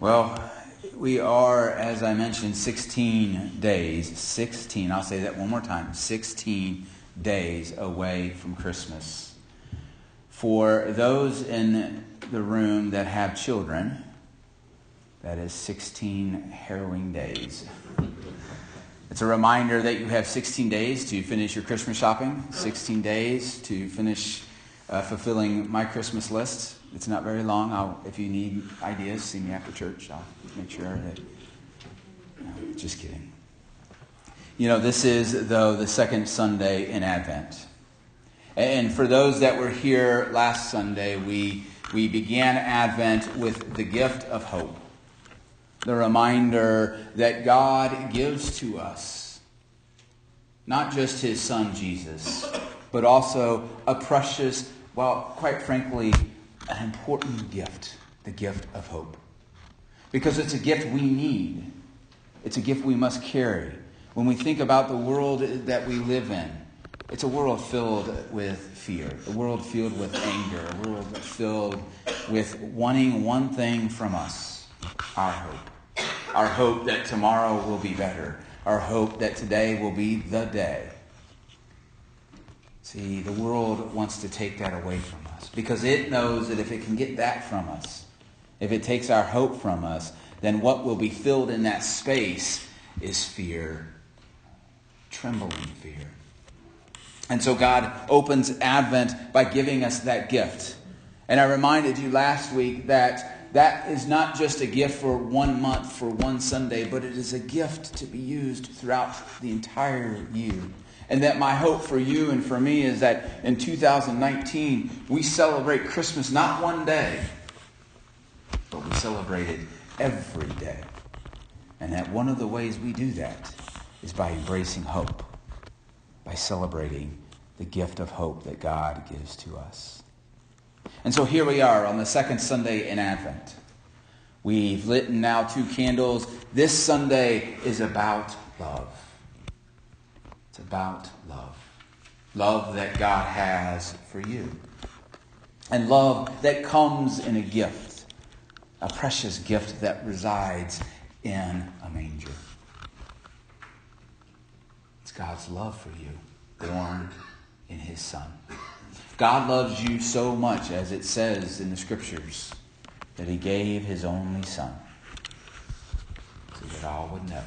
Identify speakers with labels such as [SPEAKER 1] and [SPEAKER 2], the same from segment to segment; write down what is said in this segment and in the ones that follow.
[SPEAKER 1] Well, we are, as I mentioned, 16 days, 16, I'll say that one more time, 16 days away from Christmas. For those in the room that have children, that is 16 harrowing days. It's a reminder that you have 16 days to finish your Christmas shopping, 16 days to finish uh, fulfilling my Christmas list. It's not very long. I'll, if you need ideas, see me after church. I'll make sure that. No, just kidding. You know, this is, though, the second Sunday in Advent. And for those that were here last Sunday, we, we began Advent with the gift of hope. The reminder that God gives to us not just his son Jesus, but also a precious, well, quite frankly, an important gift the gift of hope. Because it's a gift we need, it's a gift we must carry. When we think about the world that we live in, it's a world filled with fear, a world filled with anger, a world filled with wanting one thing from us our hope. Our hope that tomorrow will be better, our hope that today will be the day. See, the world wants to take that away from us because it knows that if it can get that from us, if it takes our hope from us, then what will be filled in that space is fear, trembling fear. And so God opens Advent by giving us that gift. And I reminded you last week that that is not just a gift for one month, for one Sunday, but it is a gift to be used throughout the entire year. And that my hope for you and for me is that in 2019, we celebrate Christmas not one day, but we celebrate it every day. And that one of the ways we do that is by embracing hope, by celebrating the gift of hope that God gives to us. And so here we are on the second Sunday in Advent. We've lit now two candles. This Sunday is about love about love. Love that God has for you. And love that comes in a gift, a precious gift that resides in a manger. It's God's love for you, born in His Son. God loves you so much, as it says in the Scriptures, that He gave His only Son so that all would know.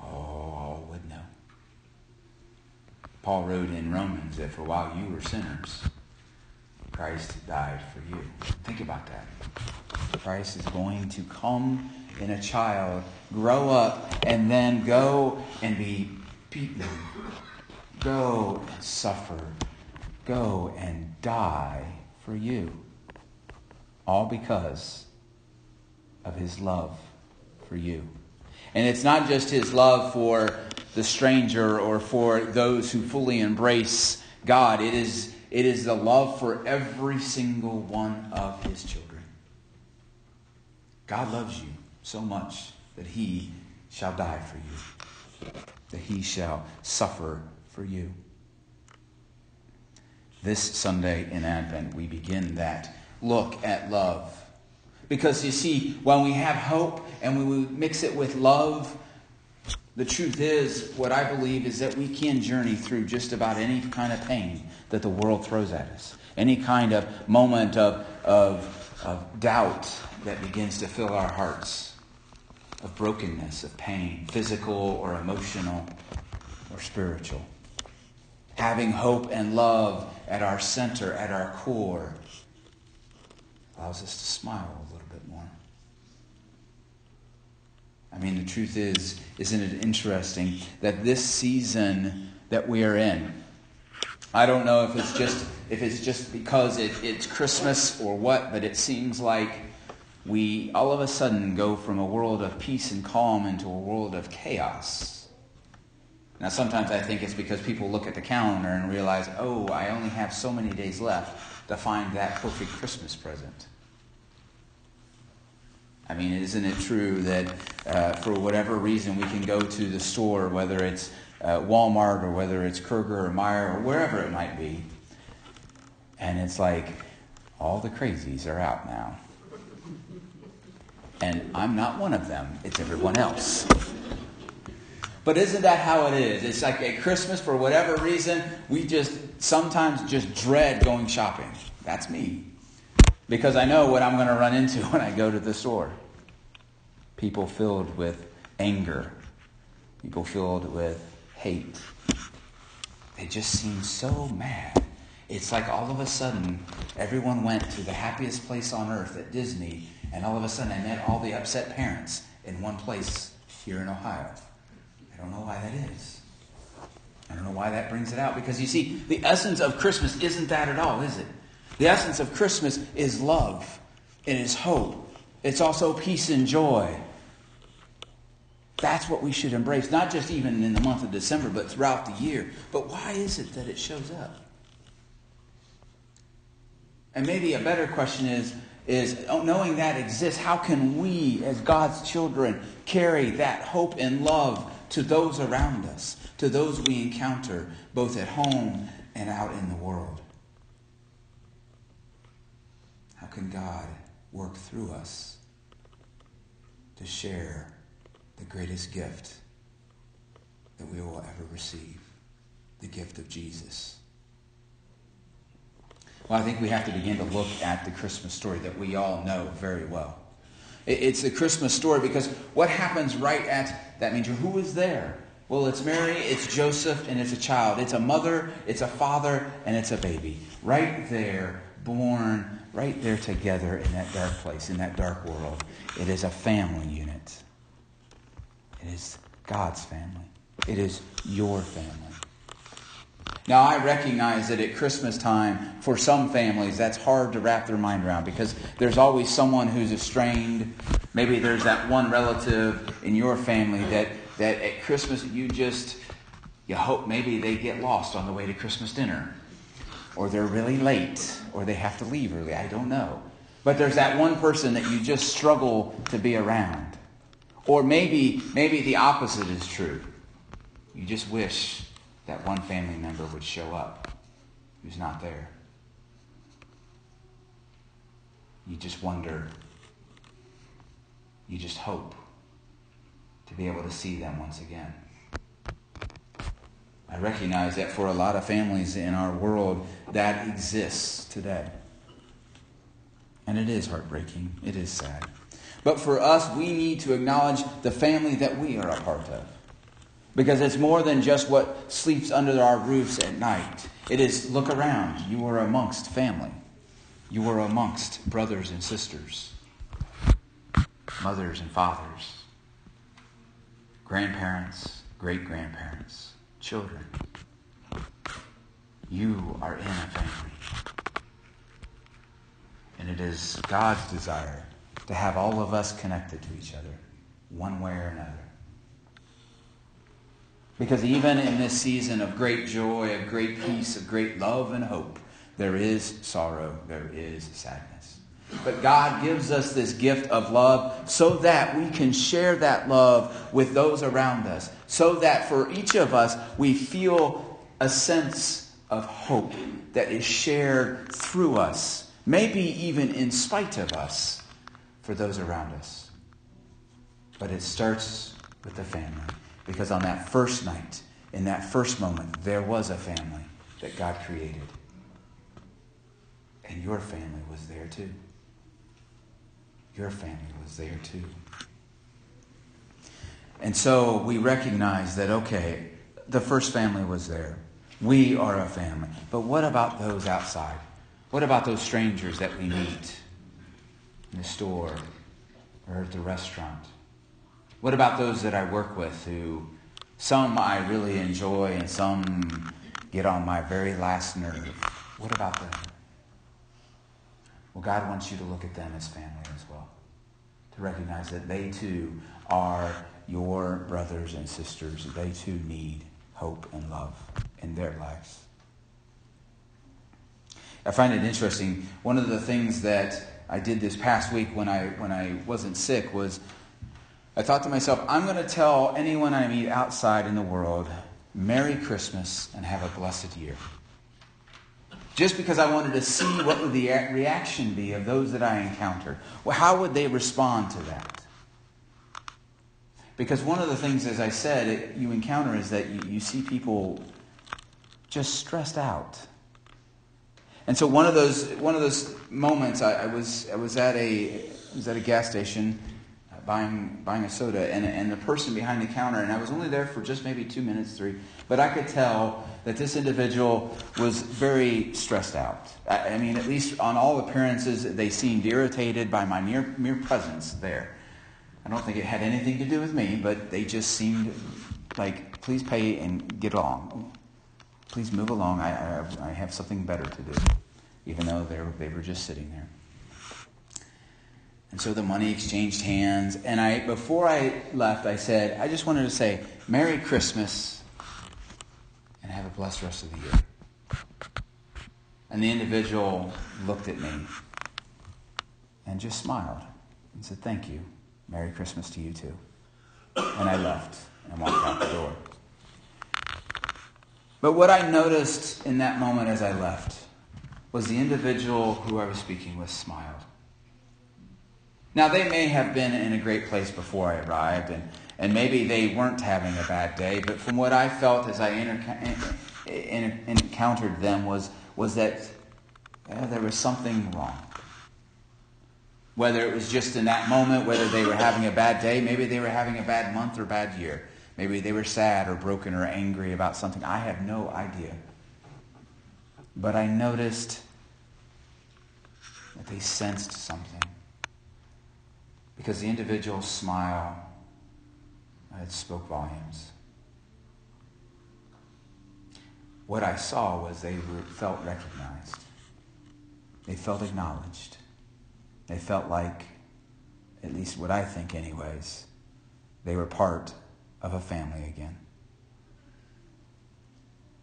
[SPEAKER 1] All would know. Paul wrote in Romans that for while you were sinners, Christ died for you. Think about that. Christ is going to come in a child, grow up, and then go and be beaten, go and suffer, go and die for you. All because of his love for you. And it's not just his love for the stranger or for those who fully embrace God. It is, it is the love for every single one of his children. God loves you so much that he shall die for you, that he shall suffer for you. This Sunday in Advent, we begin that look at love. Because you see, when we have hope and we mix it with love, the truth is, what I believe is that we can journey through just about any kind of pain that the world throws at us, any kind of moment of, of, of doubt that begins to fill our hearts, of brokenness, of pain, physical or emotional or spiritual. Having hope and love at our center, at our core, allows us to smile a little bit more. I mean, the truth is, isn't it interesting that this season that we are in, I don't know if it's just if it's just because it, it's Christmas or what, but it seems like we all of a sudden go from a world of peace and calm into a world of chaos. Now, sometimes I think it's because people look at the calendar and realize, oh, I only have so many days left to find that perfect Christmas present. I mean, isn't it true that uh, for whatever reason we can go to the store, whether it's uh, Walmart or whether it's Kroger or Meijer or wherever it might be, and it's like all the crazies are out now. And I'm not one of them, it's everyone else. But isn't that how it is? It's like at Christmas, for whatever reason, we just sometimes just dread going shopping. That's me. Because I know what I'm going to run into when I go to the store. People filled with anger, people filled with hate. They just seem so mad. It's like all of a sudden, everyone went to the happiest place on earth at Disney, and all of a sudden, I met all the upset parents in one place here in Ohio. I don't know why that is. I don't know why that brings it out. Because you see, the essence of Christmas isn't that at all, is it? The essence of Christmas is love, it is hope, it's also peace and joy. That's what we should embrace, not just even in the month of December, but throughout the year. But why is it that it shows up? And maybe a better question is, is oh, knowing that exists, how can we, as God's children, carry that hope and love to those around us, to those we encounter, both at home and out in the world? How can God work through us to share the greatest gift that we will ever receive the gift of Jesus? Well, I think we have to begin to look at the Christmas story that we all know very well. It's the Christmas story because what happens right at that manger? Who is there? Well, it's Mary, it's Joseph, and it's a child. It's a mother, it's a father, and it's a baby. Right there, born right there together in that dark place, in that dark world. It is a family unit. It is God's family. It is your family. Now, I recognize that at Christmas time, for some families, that's hard to wrap their mind around because there's always someone who's estranged. Maybe there's that one relative in your family that, that at Christmas you just, you hope maybe they get lost on the way to Christmas dinner. Or they're really late, or they have to leave early. I don't know. But there's that one person that you just struggle to be around. Or maybe, maybe the opposite is true. You just wish that one family member would show up who's not there. You just wonder, you just hope to be able to see them once again. I recognize that for a lot of families in our world, that exists today. And it is heartbreaking. It is sad. But for us, we need to acknowledge the family that we are a part of. Because it's more than just what sleeps under our roofs at night. It is look around. You are amongst family. You are amongst brothers and sisters, mothers and fathers, grandparents, great grandparents, children. You are in a family. And it is God's desire to have all of us connected to each other, one way or another. Because even in this season of great joy, of great peace, of great love and hope, there is sorrow, there is sadness. But God gives us this gift of love so that we can share that love with those around us. So that for each of us, we feel a sense of hope that is shared through us, maybe even in spite of us, for those around us. But it starts with the family. Because on that first night, in that first moment, there was a family that God created. And your family was there too. Your family was there too. And so we recognize that, okay, the first family was there. We are a family. But what about those outside? What about those strangers that we meet in the store or at the restaurant? What about those that I work with who some I really enjoy and some get on my very last nerve? What about them? Well, God wants you to look at them as family as well, to recognize that they too are your brothers and sisters. They too need hope and love in their lives. I find it interesting. One of the things that I did this past week when I when I wasn't sick was I thought to myself, I'm going to tell anyone I meet outside in the world, Merry Christmas and have a blessed year. just because I wanted to see what would the reaction be of those that I encountered. Well, how would they respond to that? Because one of the things, as I said, it, you encounter is that you, you see people just stressed out. And so one of those one of those moments, I, I was I was at a was at a gas station uh, buying buying a soda, and and the person behind the counter, and I was only there for just maybe two minutes, three, but I could tell that this individual was very stressed out. I, I mean, at least on all appearances, they seemed irritated by my mere mere presence there. I don't think it had anything to do with me, but they just seemed like, please pay and get along. Please move along. I, I, I have something better to do, even though they were, they were just sitting there. And so the money exchanged hands. And I, before I left, I said, I just wanted to say, Merry Christmas and have a blessed rest of the year. And the individual looked at me and just smiled and said, Thank you. Merry Christmas to you too. And I left and walked out the door. But what I noticed in that moment as I left was the individual who I was speaking with smiled. Now, they may have been in a great place before I arrived, and, and maybe they weren't having a bad day, but from what I felt as I encountered them was, was that there was something wrong. Whether it was just in that moment, whether they were having a bad day, maybe they were having a bad month or bad year. Maybe they were sad or broken or angry about something. I have no idea. But I noticed that they sensed something. Because the individual's smile had spoke volumes. What I saw was they felt recognized. They felt acknowledged. They felt like, at least what I think anyways, they were part of a family again.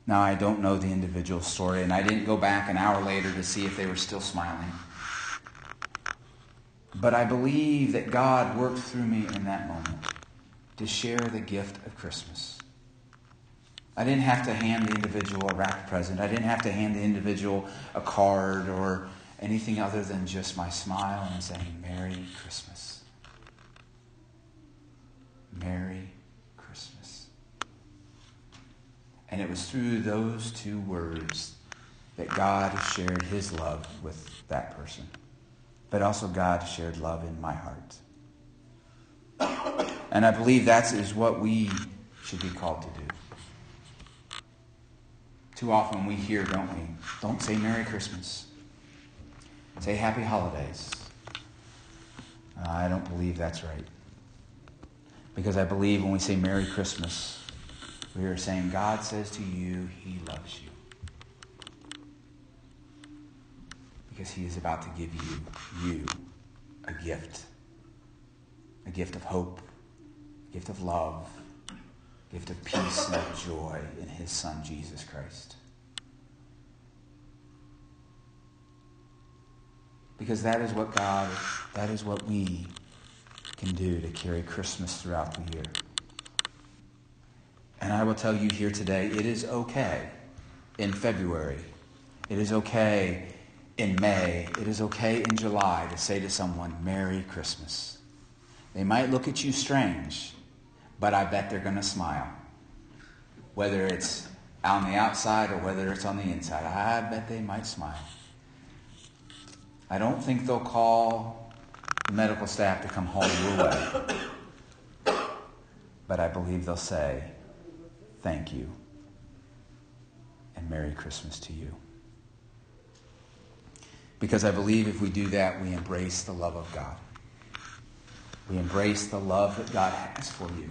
[SPEAKER 1] Now, I don't know the individual story, and I didn't go back an hour later to see if they were still smiling. But I believe that God worked through me in that moment to share the gift of Christmas. I didn't have to hand the individual a wrapped present. I didn't have to hand the individual a card or anything other than just my smile and saying, Merry Christmas. Merry Christmas. And it was through those two words that God shared his love with that person. But also God shared love in my heart. And I believe that is what we should be called to do. Too often we hear, don't we? Don't say Merry Christmas. Say happy holidays. I don't believe that's right. Because I believe when we say Merry Christmas, we are saying God says to you, He loves you. Because He is about to give you, you, a gift. A gift of hope, a gift of love, a gift of peace and of joy in His Son, Jesus Christ. Because that is what God, that is what we can do to carry Christmas throughout the year. And I will tell you here today, it is okay in February. It is okay in May. It is okay in July to say to someone, Merry Christmas. They might look at you strange, but I bet they're going to smile. Whether it's on the outside or whether it's on the inside, I bet they might smile. I don't think they'll call the medical staff to come haul you away. But I believe they'll say, thank you and Merry Christmas to you. Because I believe if we do that, we embrace the love of God. We embrace the love that God has for you.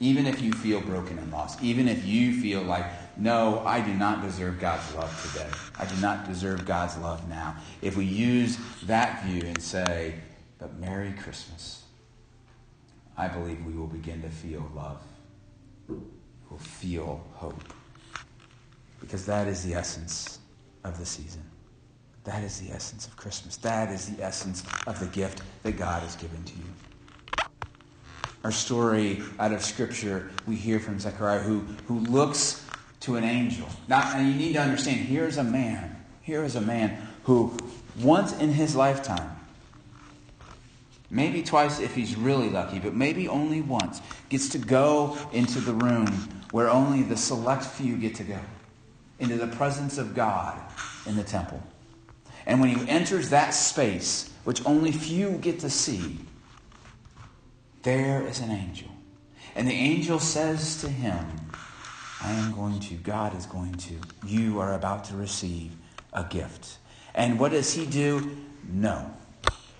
[SPEAKER 1] Even if you feel broken and lost, even if you feel like, no, I do not deserve God's love today. I do not deserve God's love now. If we use that view and say, but Merry Christmas, I believe we will begin to feel love. We'll feel hope. Because that is the essence of the season. That is the essence of Christmas. That is the essence of the gift that God has given to you our story out of Scripture, we hear from Zechariah who, who looks to an angel. Now, and you need to understand, here's a man Here is a man who, once in his lifetime, maybe twice if he's really lucky, but maybe only once, gets to go into the room where only the select few get to go, into the presence of God in the temple. And when he enters that space, which only few get to see, there is an angel. And the angel says to him, I am going to, God is going to, you are about to receive a gift. And what does he do? No.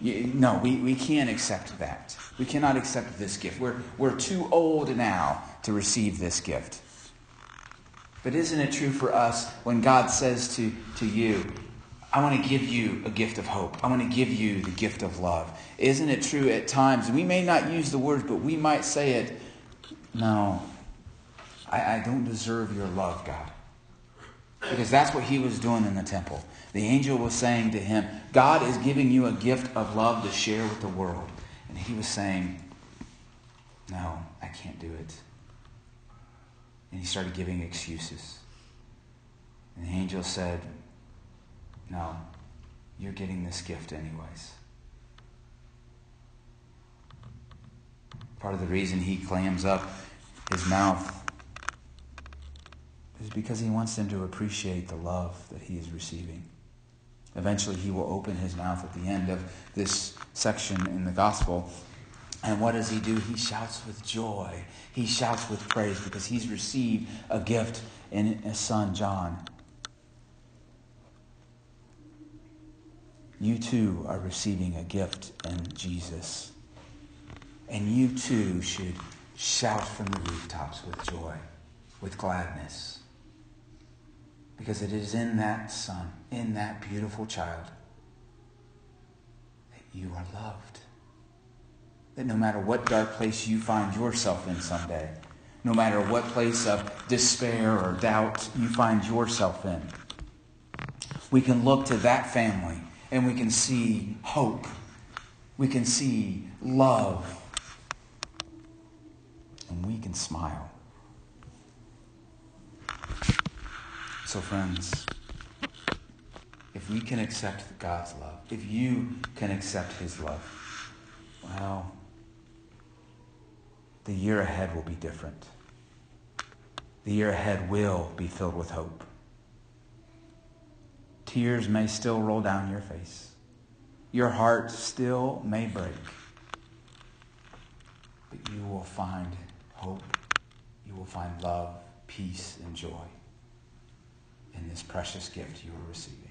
[SPEAKER 1] No, we, we can't accept that. We cannot accept this gift. We're, we're too old now to receive this gift. But isn't it true for us when God says to, to you, I want to give you a gift of hope. I want to give you the gift of love. Isn't it true at times? We may not use the words, but we might say it. No, I, I don't deserve your love, God. Because that's what he was doing in the temple. The angel was saying to him, God is giving you a gift of love to share with the world. And he was saying, No, I can't do it. And he started giving excuses. And the angel said, No, you're getting this gift anyways. Part of the reason he clams up his mouth is because he wants them to appreciate the love that he is receiving. Eventually, he will open his mouth at the end of this section in the gospel. And what does he do? He shouts with joy. He shouts with praise because he's received a gift in his son, John. You too are receiving a gift in Jesus. And you too should shout from the rooftops with joy, with gladness. Because it is in that son, in that beautiful child, that you are loved. That no matter what dark place you find yourself in someday, no matter what place of despair or doubt you find yourself in, we can look to that family and we can see hope. We can see love. And we can smile. So, friends, if we can accept God's love, if you can accept His love, well, the year ahead will be different. The year ahead will be filled with hope. Tears may still roll down your face. Your heart still may break. But you will find hope. You will find love, peace, and joy in this precious gift you are receiving.